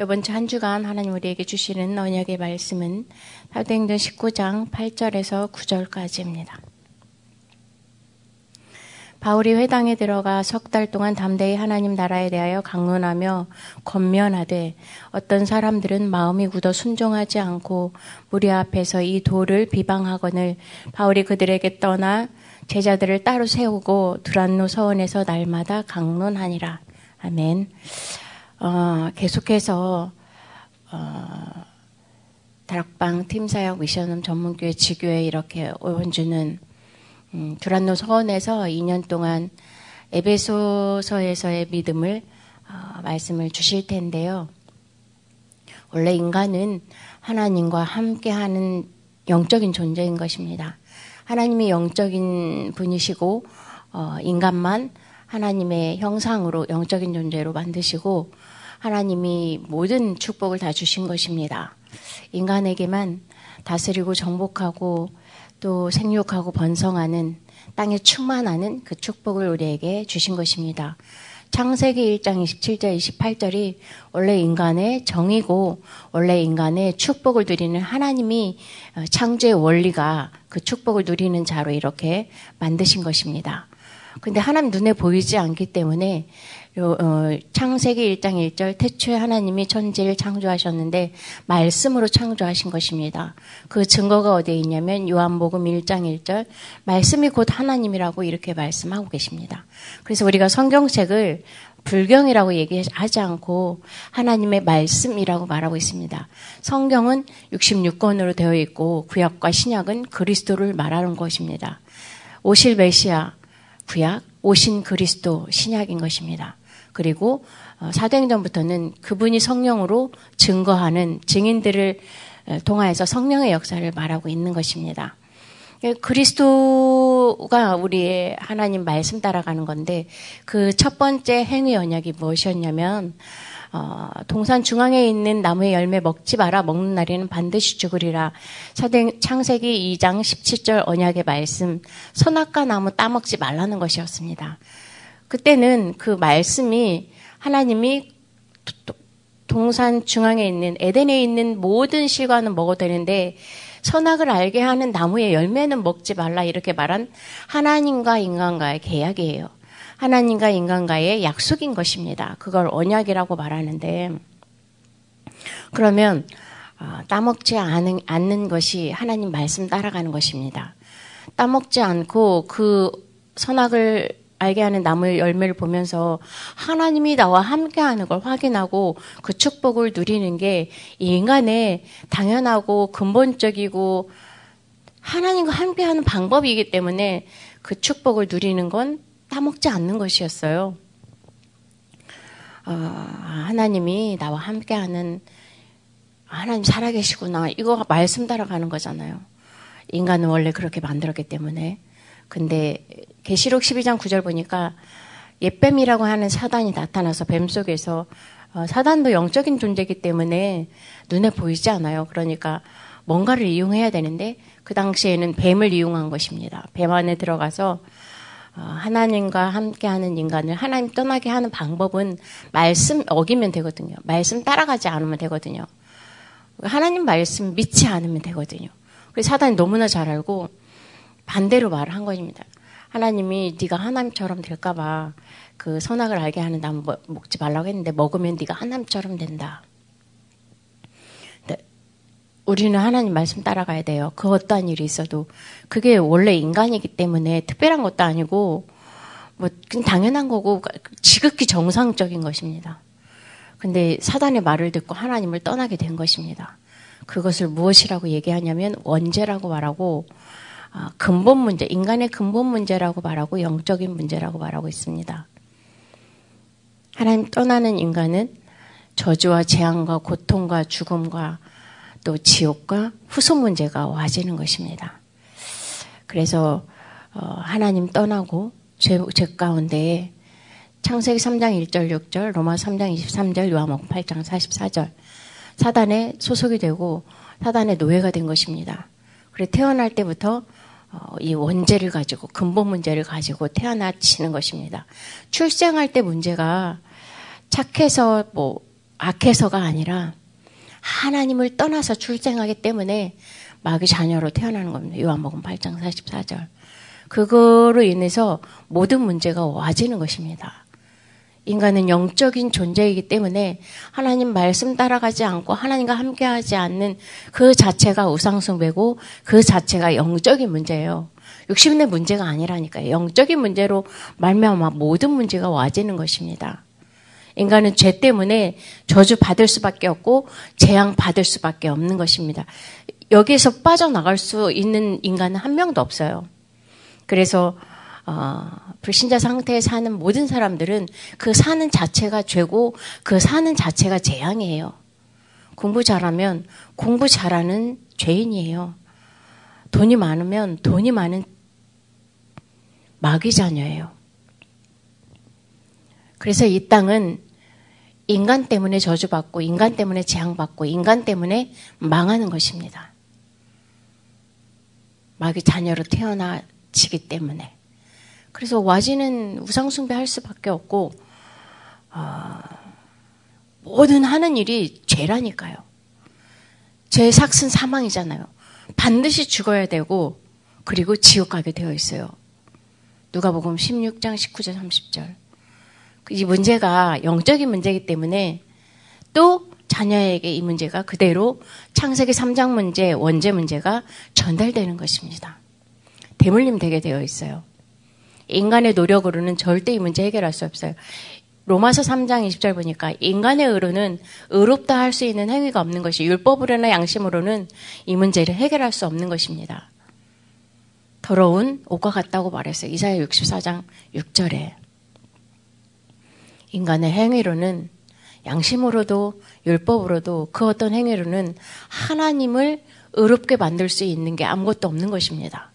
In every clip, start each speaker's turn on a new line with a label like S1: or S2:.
S1: 이번 주 한 주간 하나님 우리에게 주시는 언약의 말씀은 사도행전 19장 8절에서 9절까지입니다. 바울이 회당에 들어가 석 달 동안 담대히 하나님 나라에 대하여 강론하며 권면하되 어떤 사람들은 마음이 굳어 순종하지 않고 무리 앞에서 이 도를 비방하거늘 바울이 그들에게 떠나 제자들을 따로 세우고 두란노 서원에서 날마다 강론하니라. 아멘. 어, 계속해서 어, 다락방 팀사역 미션음 전문교회 지교회 이렇게 오원주는 음, 두란노 서원에서 2년 동안 에베소서에서의 믿음을 어, 말씀을 주실 텐데요. 원래 인간은 하나님과 함께하는 영적인 존재인 것입니다. 하나님이 영적인 분이시고 어, 인간만 하나님의 형상으로 영적인 존재로 만드시고 하나님이 모든 축복을 다 주신 것입니다. 인간에게만 다스리고 정복하고 또 생육하고 번성하는 땅에 충만하는 그 축복을 우리에게 주신 것입니다. 창세기 1장 27절 28절이 원래 인간의 정의고 원래 인간의 축복을 누리는 하나님이 어, 창조의 원리가 그 축복을 누리는 자로 이렇게 만드신 것입니다. 근데 하나님 눈에 보이지 않기 때문에 어, 창세기 1장 1절 태초에 하나님이 천지를 창조하셨는데 말씀으로 창조하신 것입니다. 그 증거가 어디에 있냐면 요한복음 1장 1절 말씀이 곧 하나님이라고 이렇게 말씀하고 계십니다. 그래서 우리가 성경책을 불경이라고 얘기하지 않고 하나님의 말씀이라고 말하고 있습니다. 성경은 66권으로 되어 있고 구약과 신약은 그리스도를 말하는 것입니다. 오실 메시아 구약, 오신 그리스도 신약인 것입니다. 그리고 어, 사도행전부터는 그분이 성령으로 증거하는 증인들을 어, 통하여서 성령의 역사를 말하고 있는 것입니다. 예, 그리스도가 우리의 하나님 말씀 따라가는 건데 그 첫 번째 행위 언약이 무엇이었냐면 어, 동산 중앙에 있는 나무의 열매 먹지 마라 먹는 날에는 반드시 죽으리라. 사대 창세기 2장 17절 언약의 말씀 선악과 나무 따먹지 말라는 것이었습니다. 그때는 그 말씀이 하나님이 동산 중앙에 있는 에덴에 있는 모든 실과는 먹어도 되는데 선악을 알게 하는 나무의 열매는 먹지 말라 이렇게 말한 하나님과 인간과의 계약이에요. 하나님과 인간과의 약속인 것입니다. 그걸 언약이라고 말하는데 그러면 어, 따먹지 않은, 않는 것이 하나님 말씀 따라가는 것입니다. 따먹지 않고 그 선악을 알게 하는 나무의 열매를 보면서 하나님이 나와 함께 하는 걸 확인하고 그 축복을 누리는 게 인간의 당연하고 근본적이고 하나님과 함께 하는 방법이기 때문에 그 축복을 누리는 건 따먹지 않는 것이었어요. 어, 하나님이 나와 함께하는 하나님 살아계시구나. 이거 말씀 따라가는 거잖아요. 인간은 원래 그렇게 만들었기 때문에. 근데 계시록 12장 9절 보니까 옛뱀이라고 하는 사단이 나타나서 뱀 속에서 어, 사단도 영적인 존재이기 때문에 눈에 보이지 않아요. 그러니까 뭔가를 이용해야 되는데 그 당시에는 뱀을 이용한 것입니다. 뱀 안에 들어가서 어, 하나님과 함께하는 인간을 하나님 떠나게 하는 방법은 말씀 어기면 되거든요. 말씀 따라가지 않으면 되거든요. 하나님 말씀 믿지 않으면 되거든요. 그래서 사단이 너무나 잘 알고 반대로 말을 한 것입니다. 하나님이 네가 하나님처럼 될까봐 그 선악을 알게 하는 나무 먹지 말라고 했는데 먹으면 네가 하나님처럼 된다. 우리는 하나님 말씀 따라가야 돼요. 그 어떠한 일이 있어도 그게 원래 인간이기 때문에 특별한 것도 아니고 뭐 당연한 거고 지극히 정상적인 것입니다. 근데 사단의 말을 듣고 하나님을 떠나게 된 것입니다. 그것을 무엇이라고 얘기하냐면 원죄라고 말하고 아, 근본 문제, 인간의 근본 문제라고 말하고 영적인 문제라고 말하고 있습니다. 하나님 떠나는 인간은 저주와 재앙과 고통과 죽음과 또 지옥과 후속 문제가 와지는 것입니다. 그래서 어, 하나님 떠나고 죄, 죄 가운데 창세기 3장 1절 6절, 로마 3장 23절, 요한복음 8장 44절 사단의 소속이 되고 사단의 노예가 된 것입니다. 그래 태어날 때부터 어, 이 원죄를 가지고 근본 문제를 가지고 태어나치는 것입니다. 출생할 때 문제가 착해서 뭐 악해서가 아니라 하나님을 떠나서 출생하기 때문에 마귀 자녀로 태어나는 겁니다. 요한복음 8장 44절. 그거로 인해서 모든 문제가 와지는 것입니다. 인간은 영적인 존재이기 때문에 하나님 말씀 따라가지 않고 하나님과 함께하지 않는 그 자체가 우상숭배고 그 자체가 영적인 문제예요. 육신의 문제가 아니라니까요. 영적인 문제로 말미암아 모든 문제가 와지는 것입니다. 인간은 죄 때문에 저주 받을 수밖에 없고 재앙 받을 수밖에 없는 것입니다. 여기에서 빠져나갈 수 있는 인간은 한 명도 없어요. 그래서 어, 불신자 상태에 사는 모든 사람들은 그 사는 자체가 죄고 그 사는 자체가 재앙이에요. 공부 잘하면 공부 잘하는 죄인이에요. 돈이 많으면 돈이 많은 마귀 자녀예요. 그래서 이 땅은 인간 때문에 저주받고 인간 때문에 재앙받고 인간 때문에 망하는 것입니다. 마귀 자녀로 태어나지기 때문에. 그래서 와지는 우상숭배할 수밖에 없고 어, 모든 하는 일이 죄라니까요. 죄 삭은 사망이잖아요. 반드시 죽어야 되고 그리고 지옥 가게 되어 있어요. 누가복음 16장 19절 30절. 이 문제가 영적인 문제이기 때문에 또 자녀에게 이 문제가 그대로 창세기 3장 문제, 원죄 문제가 전달되는 것입니다. 대물림 되게 되어 있어요. 인간의 노력으로는 절대 이 문제 해결할 수 없어요. 로마서 3장 20절 보니까 인간의 의로는 의롭다 할 수 있는 행위가 없는 것이 율법으로나 양심으로는 이 문제를 해결할 수 없는 것입니다. 더러운 옷과 같다고 말했어요. 이사야 64장 6절에. 인간의 행위로는 양심으로도 율법으로도 그 어떤 행위로는 하나님을 의롭게 만들 수 있는 게 아무것도 없는 것입니다.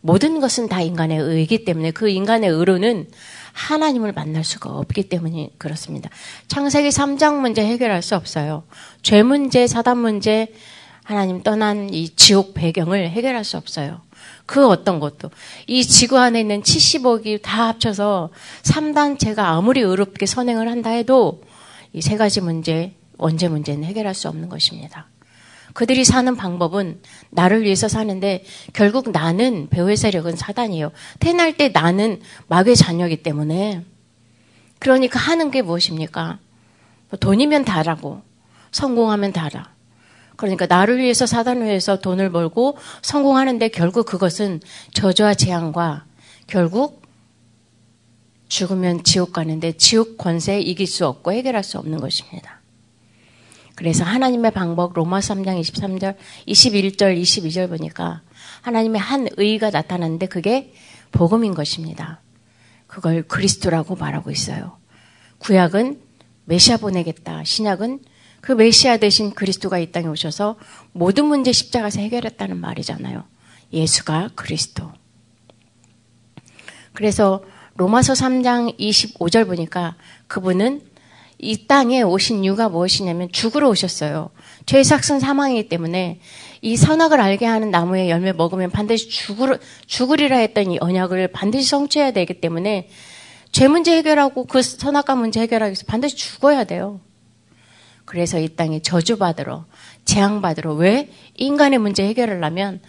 S1: 모든 것은 다 인간의 의이기 때문에 그 인간의 의로는 하나님을 만날 수가 없기 때문에 그렇습니다. 창세기 3장 문제 해결할 수 없어요. 죄 문제, 사단 문제, 하나님 떠난 이 지옥 배경을 해결할 수 없어요. 그 어떤 것도. 이 지구 안에 있는 70억이 다 합쳐서 3단체가 아무리 의롭게 선행을 한다 해도 이 세 가지 문제, 원죄 문제는 해결할 수 없는 것입니다. 그들이 사는 방법은 나를 위해서 사는데 결국 나는 배후의 세력은 사단이에요. 태어날 때 나는 마귀의 자녀이기 때문에 그러니까 하는 게 무엇입니까? 뭐 돈이면 다라고 성공하면 다라. 그러니까 나를 위해서 사단을 위해서 돈을 벌고 성공하는데 결국 그것은 저주와 재앙과 결국 죽으면 지옥 가는데 지옥 권세에 이길 수 없고 해결할 수 없는 것입니다. 그래서 하나님의 방법 로마 3장 23절, 21절, 22절 보니까 하나님의 한 의가 나타났는데 그게 복음인 것입니다. 그걸 그리스도라고 말하고 있어요. 구약은 메시아 보내겠다. 신약은 그 메시아 대신 그리스도가 이 땅에 오셔서 모든 문제 십자가에서 해결했다는 말이잖아요. 예수가 그리스도. 그래서 로마서 3장 25절 보니까 그분은 이 땅에 오신 이유가 무엇이냐면 죽으러 오셨어요. 죄 삭은 사망이기 때문에 이 선악을 알게 하는 나무의 열매 먹으면 반드시 죽으, 죽으리라 했던 이 언약을 반드시 성취해야 되기 때문에 죄 문제 해결하고 그 선악과 문제 해결하기 위해서 반드시 죽어야 돼요. 그래서 이 땅에 저주받으러, 재앙받으러, 왜? 인간의 문제 해결하려면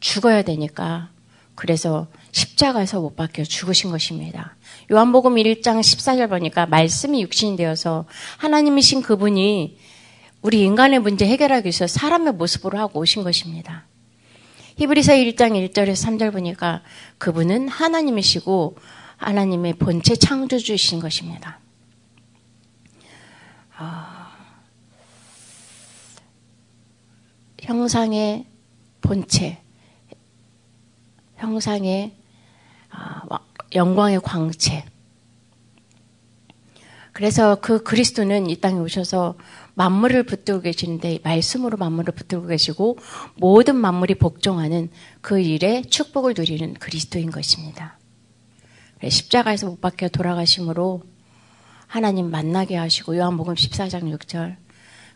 S1: 죽어야 되니까. 그래서 십자가에서 못 박혀 죽으신 것입니다. 요한복음 1장 14절 보니까 말씀이 육신이 되어서 하나님이신 그분이 우리 인간의 문제 해결하기 위해서 사람의 모습으로 하고 오신 것입니다. 히브리서 1장 1절에서 3절 보니까 그분은 하나님이시고 하나님의 본체 창조주이신 것입니다. 아... 형상의 본체, 형상의 아, 영광의 광채. 그래서 그 그리스도는 이 땅에 오셔서 만물을 붙들고 계시는데 말씀으로 만물을 붙들고 계시고 모든 만물이 복종하는 그 일에 축복을 누리는 그리스도인 것입니다. 십자가에서 못 박혀 돌아가심으로 하나님 만나게 하시고 요한복음 14장 6절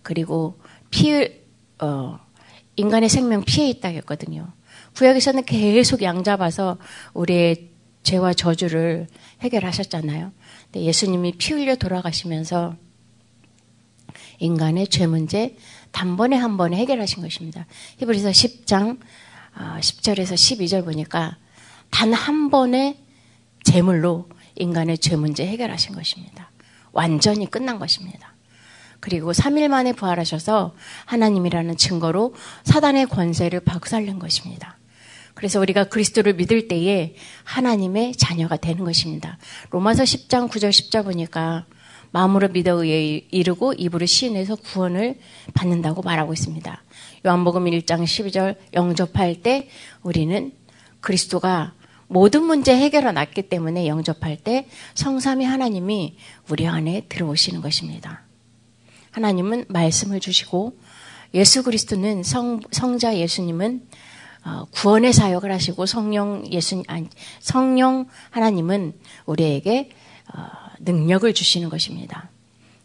S1: 그리고 피 어, 인간의 생명 피해 있다고 했거든요. 구약에서는 계속 양 잡아서 우리의 죄와 저주를 해결하셨잖아요. 근데 예수님이 피 흘려 돌아가시면서 인간의 죄 문제 단번에 한 번에 해결하신 것입니다. 히브리서 10장 10절에서 어, 12절 보니까 단 한 번의 제물로 인간의 죄 문제 해결하신 것입니다. 완전히 끝난 것입니다. 그리고 3일 만에 부활하셔서 하나님이라는 증거로 사단의 권세를 박살낸 것입니다. 그래서 우리가 그리스도를 믿을 때에 하나님의 자녀가 되는 것입니다. 로마서 10장 9절 10절 보니까 마음으로 믿어 의에 이르고 입으로 시인해서 구원을 받는다고 말하고 있습니다. 요한복음 1장 12절 영접할 때 우리는 그리스도가 모든 문제 해결해 놨기 때문에 영접할 때 성삼위 하나님이 우리 안에 들어오시는 것입니다. 하나님은 말씀을 주시고 예수 그리스도는 성, 성자 예수님은 어, 구원의 사역을 하시고 성령 예수 아니 성령 하나님은 우리에게 어, 능력을 주시는 것입니다.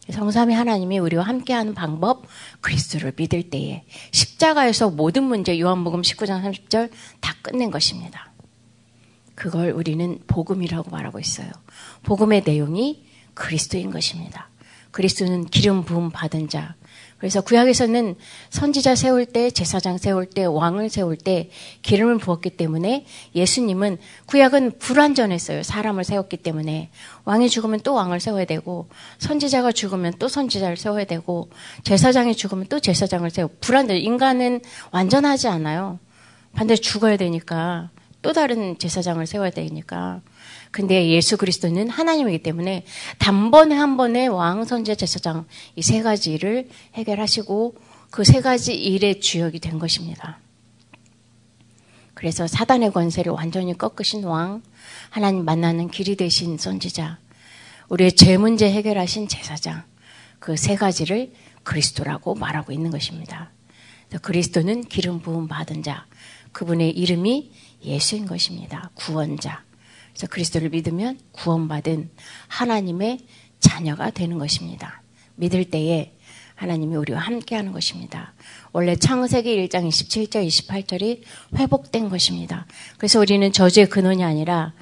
S1: 성삼위 하나님이 우리와 함께하는 방법 그리스도를 믿을 때에 십자가에서 모든 문제 요한복음 19장 30절 다 끝낸 것입니다. 그걸 우리는 복음이라고 말하고 있어요. 복음의 내용이 그리스도인 것입니다. 그리스도는 기름 부음 받은 자, 그래서 구약에서는 선지자 세울 때, 제사장 세울 때, 왕을 세울 때 기름을 부었기 때문에 예수님은 구약은 불완전했어요. 사람을 세웠기 때문에 왕이 죽으면 또 왕을 세워야 되고 선지자가 죽으면 또 선지자를 세워야 되고 제사장이 죽으면 또 제사장을 세우고 불완전 인간은 완전하지 않아요. 반드시 죽어야 되니까 또 다른 제사장을 세워야 되니까 근데 예수 그리스도는 하나님이기 때문에 단번에 한 번에 왕, 선제, 제사장 이 세 가지를 해결하시고 그 세 가지 일의 주역이 된 것입니다. 그래서 사단의 권세를 완전히 꺾으신 왕, 하나님 만나는 길이 되신 선지자, 우리의 죄 문제 해결하신 제사장, 그 세 가지를 그리스도라고 말하고 있는 것입니다. 그리스도는 기름 부음 받은 자, 그분의 이름이 예수인 것입니다. 구원자. 그래서 그리스도를 믿으면 구원받은 하나님의 자녀가 되는 것입니다. 믿을 때에 하나님이 우리와 함께 하는 것입니다. 원래 창세기 1장 27절, 28절이 회복된 것입니다. 그래서 우리는 저주의 근원이 아니라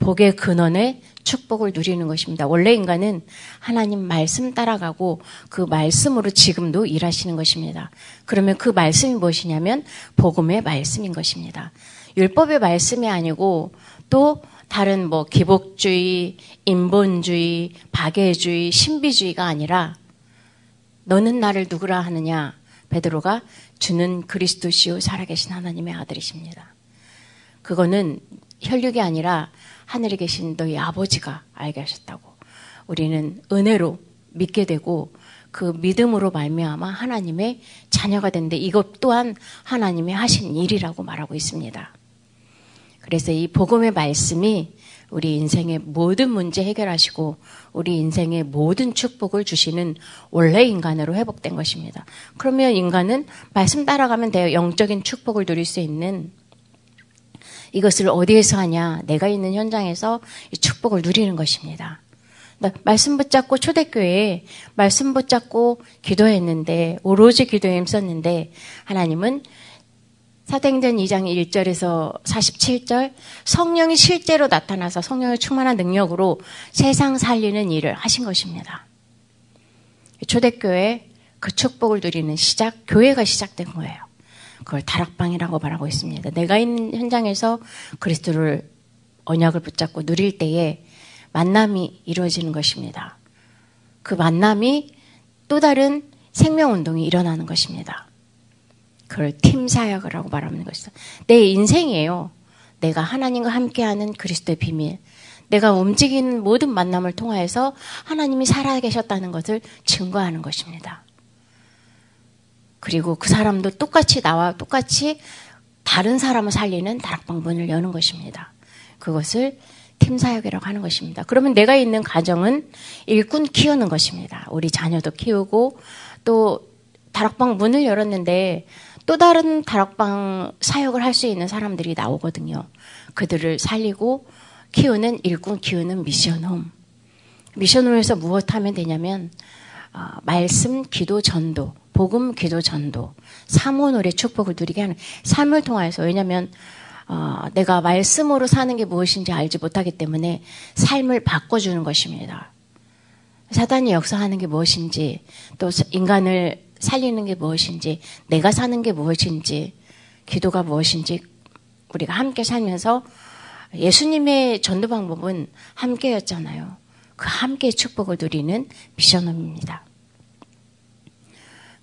S1: 복의 근원의 축복을 누리는 것입니다. 원래 인간은 하나님 말씀 따라가고 그 말씀으로 지금도 일하시는 것입니다. 그러면 그 말씀이 무엇이냐면 복음의 말씀인 것입니다. 율법의 말씀이 아니고 또 다른 뭐 기복주의, 인본주의, 박애주의, 신비주의가 아니라 너는 나를 누구라 하느냐? 베드로가 주는 그리스도시요 살아계신 하나님의 아들이십니다. 그거는 혈육이 아니라 하늘에 계신 너희 아버지가 알게 하셨다고. 우리는 은혜로 믿게 되고 그 믿음으로 말미암아 하나님의 자녀가 된데 이것 또한 하나님이 하신 일이라고 말하고 있습니다. 그래서 이 복음의 말씀이 우리 인생의 모든 문제 해결하시고 우리 인생의 모든 축복을 주시는 원래 인간으로 회복된 것입니다. 그러면 인간은 말씀 따라가면 돼요. 영적인 축복을 누릴 수 있는 이것을 어디에서 하냐? 내가 있는 현장에서 이 축복을 누리는 것입니다. 말씀 붙잡고 초대교회에 말씀 붙잡고 기도했는데 오로지 기도에 힘썼는데 하나님은 사도행전 2장 1절에서 47절 성령이 실제로 나타나서 성령의 충만한 능력으로 세상 살리는 일을 하신 것입니다. 초대교회 그 축복을 누리는 시작, 교회가 시작된 거예요. 그걸 다락방이라고 말하고 있습니다. 내가 있는 현장에서 그리스도를 언약을 붙잡고 누릴 때에 만남이 이루어지는 것입니다. 그 만남이 또 다른 생명운동이 일어나는 것입니다. 그걸 팀 사역이라고 말하는 것이다. 내 인생이에요. 내가 하나님과 함께하는 그리스도의 비밀. 내가 움직이는 모든 만남을 통하여서 하나님이 살아계셨다는 것을 증거하는 것입니다. 그리고 그 사람도 똑같이 나와 똑같이 다른 사람을 살리는 다락방 문을 여는 것입니다. 그것을 팀 사역이라고 하는 것입니다. 그러면 내가 있는 가정은 일꾼 키우는 것입니다. 우리 자녀도 키우고 또 다락방 문을 열었는데 또 다른 다락방 사역을 할 수 있는 사람들이 나오거든요. 그들을 살리고 키우는 일꾼 키우는 미션홈. 미션홈에서 무엇 하면 되냐면 어, 말씀, 기도, 전도, 복음, 기도, 전도, 사모노래 축복을 누리게 하는 삶을 통해서 왜냐하면 어, 내가 말씀으로 사는 게 무엇인지 알지 못하기 때문에 삶을 바꿔주는 것입니다. 사단이 역사하는 게 무엇인지, 또 인간을 살리는 게 무엇인지, 내가 사는 게 무엇인지, 기도가 무엇인지, 우리가 함께 살면서 예수님의 전도 방법은 함께였잖아요. 그 함께 축복을 누리는 미션홈입니다.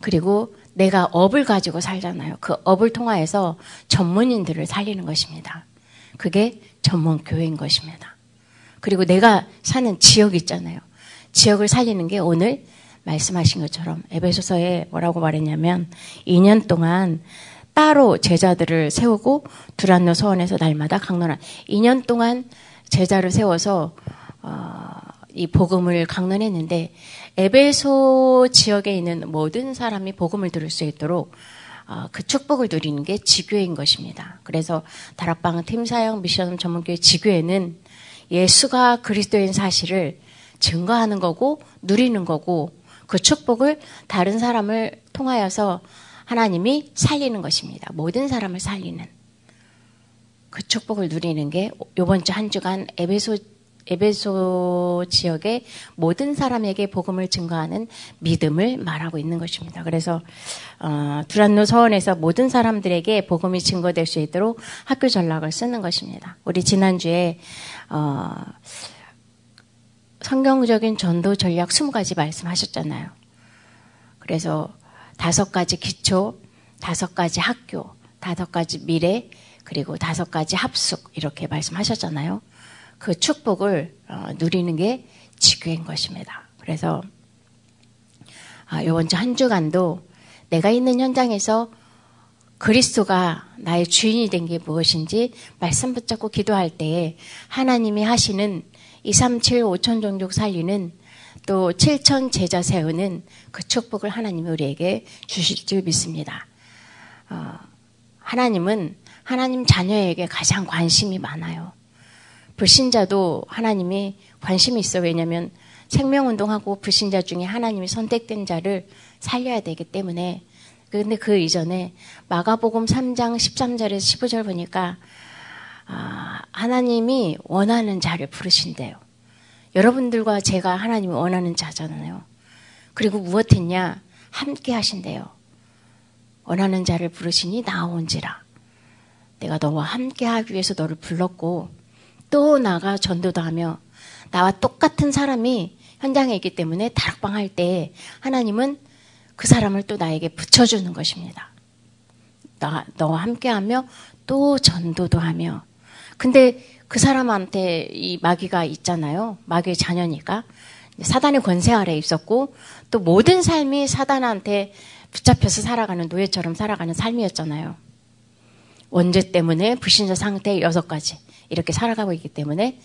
S1: 그리고 내가 업을 가지고 살잖아요. 그 업을 통하여서 전문인들을 살리는 것입니다. 그게 전문 교회인 것입니다. 그리고 내가 사는 지역 있잖아요. 지역을 살리는 게 오늘 말씀하신 것처럼 에베소서에 뭐라고 말했냐면 2년 동안 따로 제자들을 세우고 두란노 서원에서 날마다 강론한 2년 동안 제자를 세워서 어, 이 복음을 강론했는데 에베소 지역에 있는 모든 사람이 복음을 들을 수 있도록 어, 그 축복을 누리는 게 지교회인 것입니다. 그래서 다락방 팀사역 미션 전문교회 지교회는 예수가 그리스도인 사실을 증거하는 거고 누리는 거고 그 축복을 다른 사람을 통하여서 하나님이 살리는 것입니다. 모든 사람을 살리는 그 축복을 누리는 게 이번 주 한 주간 에베소 에베소 지역의 모든 사람에게 복음을 증거하는 믿음을 말하고 있는 것입니다. 그래서 어, 두란노 서원에서 모든 사람들에게 복음이 증거될 수 있도록 학교 전락을 쓰는 것입니다. 우리 지난주에 어, 성경적인 전도 전략 20가지 말씀하셨잖아요. 그래서 다섯 가지 기초, 다섯 가지 학교, 다섯 가지 미래, 그리고 다섯 가지 합숙 이렇게 말씀하셨잖아요. 그 축복을 어, 누리는 게 지교인 것입니다. 그래서 아, 이번 주 한 주간도 내가 있는 현장에서 그리스도가 나의 주인이 된 게 무엇인지 말씀 붙잡고 기도할 때에 하나님이 하시는 2, 3, 7, 5천 종족 살리는 또 7천 제자 세우는 그 축복을 하나님이 우리에게 주실 줄 믿습니다. 어, 하나님은 하나님 자녀에게 가장 관심이 많아요. 불신자도 하나님이 관심이 있어. 왜냐하면 생명운동하고 불신자 중에 하나님이 선택된 자를 살려야 되기 때문에 근데 그 이전에 마가복음 3장 13절에서 15절 보니까 아, 하나님이 원하는 자를 부르신대요. 여러분들과 제가 하나님이 원하는 자잖아요. 그리고 무엇했냐? 함께 하신대요. 원하는 자를 부르시니 나온지라. 내가 너와 함께 하기 위해서 너를 불렀고 또 나가 전도도 하며 나와 똑같은 사람이 현장에 있기 때문에 다락방 할 때 하나님은 그 사람을 또 나에게 붙여주는 것입니다. 나, 너와 함께 하며 또 전도도 하며. 근데 그 사람한테 이 마귀가 있잖아요. 마귀의 자녀니까. 사단의 권세 아래 있었고 또 모든 삶이 사단한테 붙잡혀서 살아가는 노예처럼 살아가는 삶이었잖아요. 원죄 때문에 불신자 상태 여섯 가지. 이렇게 살아가고 있기 때문에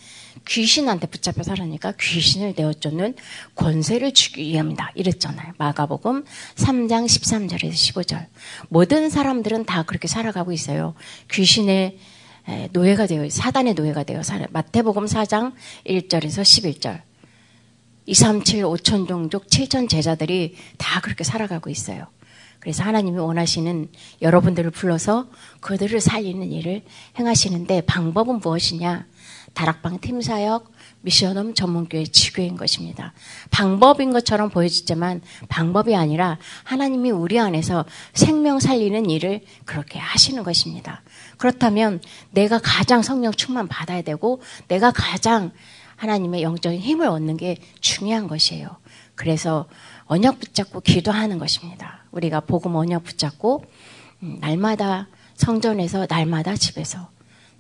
S1: 귀신한테 붙잡혀 살으니까 귀신을 내어쫓는 권세를 주기 위함이다. 이랬잖아요. 마가복음 3장 13절에서 15절. 모든 사람들은 다 그렇게 살아가고 있어요. 귀신의 노예가 되어, 사단의 노예가 되어 살아요. 마태복음 4장 1절에서 11절. 2, 3, 7, 5천 종족 7천 제자들이 다 그렇게 살아가고 있어요. 그래서 하나님이 원하시는 여러분들을 불러서 그들을 살리는 일을 행하시는데 방법은 무엇이냐? 다락방 팀 사역 미션홈 전문교회 지교인 것입니다. 방법인 것처럼 보여지지만 방법이 아니라 하나님이 우리 안에서 생명 살리는 일을 그렇게 하시는 것입니다. 그렇다면 내가 가장 성령 충만 받아야 되고 내가 가장 하나님의 영적인 힘을 얻는 게 중요한 것이에요. 그래서 언약 붙잡고 기도하는 것입니다. 우리가 복음 언약 붙잡고 음, 날마다 성전에서 날마다 집에서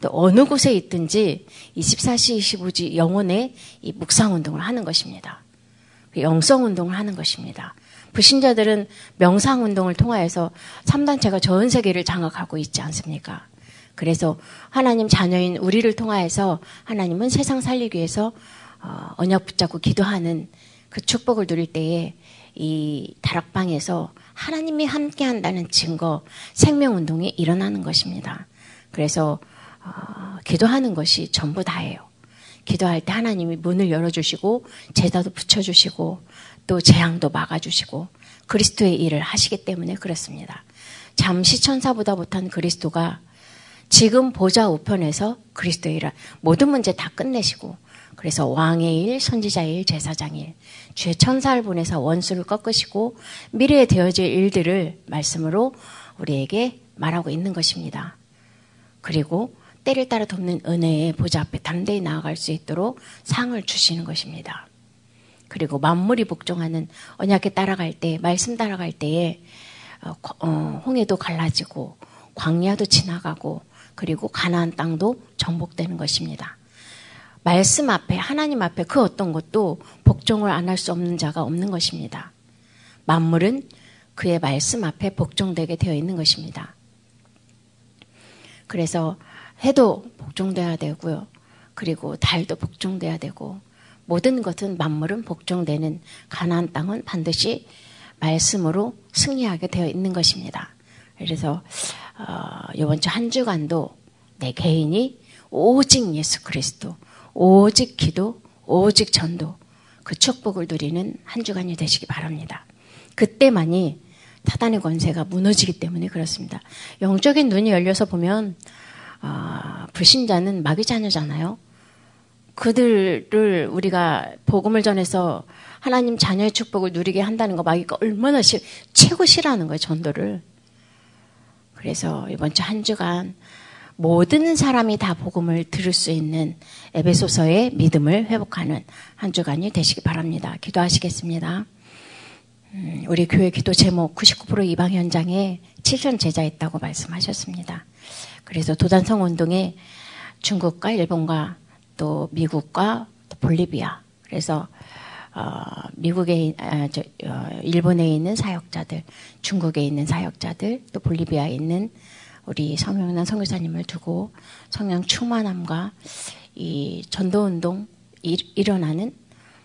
S1: 또 어느 곳에 있든지 24시 25지 영혼의 이 묵상 운동을 하는 것입니다. 그 영성 운동을 하는 것입니다. 불신자들은 명상 운동을 통하여서 3단체가 전 세계를 장악하고 있지 않습니까? 그래서 하나님 자녀인 우리를 통하여서 하나님은 세상 살리기 위해서 어, 언약 붙잡고 기도하는 그 축복을 누릴 때에 이 다락방에서 하나님이 함께 한다는 증거, 생명 운동이 일어나는 것입니다. 그래서 어, 기도하는 것이 전부 다예요. 기도할 때 하나님이 문을 열어주시고 제자도 붙여주시고 또 재앙도 막아주시고 그리스도의 일을 하시기 때문에 그렇습니다. 잠시 천사보다 못한 그리스도가 지금 보좌 우편에서 그리스도의 일을 모든 문제 다 끝내시고 그래서 왕의 일, 선지자의 일, 제사장의 일. 주의 천사를 보내서 원수를 꺾으시고 미래에 되어질 일들을 말씀으로 우리에게 말하고 있는 것입니다. 그리고 때를 따라 돕는 은혜의 보좌 앞에 담대히 나아갈 수 있도록 상을 주시는 것입니다. 그리고 만물이 복종하는 언약에 따라갈 때, 말씀 따라갈 때에 어, 어, 홍해도 갈라지고 광야도 지나가고 그리고 가나안 땅도 정복되는 것입니다. 말씀 앞에 하나님 앞에 그 어떤 것도 복종을 안 할 수 없는 자가 없는 것입니다. 만물은 그의 말씀 앞에 복종되게 되어 있는 것입니다. 그래서 해도 복종돼야 되고요. 그리고 달도 복종돼야 되고 모든 것은 만물은 복종되는 가나안 땅은 반드시 말씀으로 승리하게 되어 있는 것입니다. 그래서 어, 이번 주 한 주간도 내 개인이 오직 예수 그리스도, 오직 기도, 오직 전도 그 축복을 누리는 한 주간이 되시기 바랍니다. 그때만이 사단의 권세가 무너지기 때문에 그렇습니다. 영적인 눈이 열려서 보면 아, 불신자는 마귀 자녀잖아요. 그들을 우리가 복음을 전해서 하나님 자녀의 축복을 누리게 한다는 거 마귀가 얼마나 시, 최고 싫어하는 거예요, 전도를. 그래서 이번 주 한 주간 모든 사람이 다 복음을 들을 수 있는 에베소서의 믿음을 회복하는 한 주간이 되시기 바랍니다. 기도하시겠습니다. 음, 우리 교회 기도 제목 99% 이방 현장에 7천 제자 있다고 말씀하셨습니다. 그래서 도단성 운동에 중국과 일본과 또 미국과 또 볼리비아 그래서 어, 미국에 아, 저, 어, 일본에 있는 사역자들, 중국에 있는 사역자들, 또 볼리비아에 있는 우리 성명난 성교사님을 두고 성령 충만함과 이 전도 운동 일어나는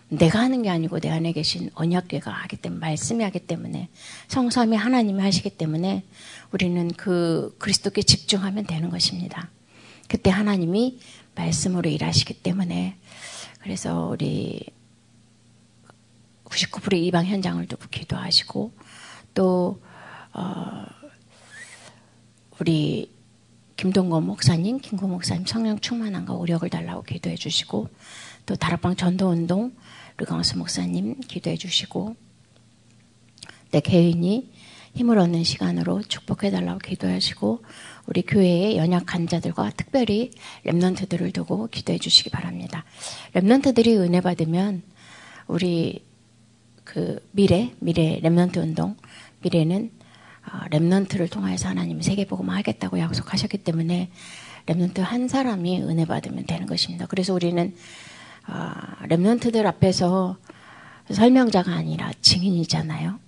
S1: 내가 하는 게 아니고 내 안에 계신 언약궤가 하기 때문에 말씀이 하기 때문에 성삼이 하나님이 하시기 때문에 우리는 그 그리스도께 집중하면 되는 것입니다. 그때 하나님이 말씀으로 일하시기 때문에 그래서 우리 99% 이방 현장을 두고 기도하시고 또 어, 우리 김동건 목사님, 김구 목사님 성령 충만함과 오력을 달라고 기도해 주시고 또 다락방 전도운동 르강수 목사님 기도해 주시고 내 개인이 힘을 얻는 시간으로 축복해 달라고 기도하시고 우리 교회의 연약한 자들과 특별히 랩런트들을 두고 기도해 주시기 바랍니다. remnant들이 은혜 받으면 우리 그 미래 미래 remnant 운동 미래는 remnant를 어, 통해서 하나님이 세계복음 하겠다고 약속하셨기 때문에 remnant 한 사람이 은혜 받으면 되는 것입니다. 그래서 우리는 remnant들 어, 앞에서 설명자가 아니라 증인이잖아요.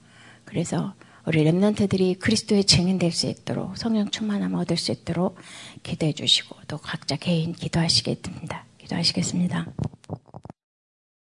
S1: 그래서 우리 remnant들이 그리스도의 증인 될 수 있도록 성령 충만함 얻을 수 있도록 기도해 주시고 또 각자 개인 기도하시겠습니다. 기도하시겠습니다.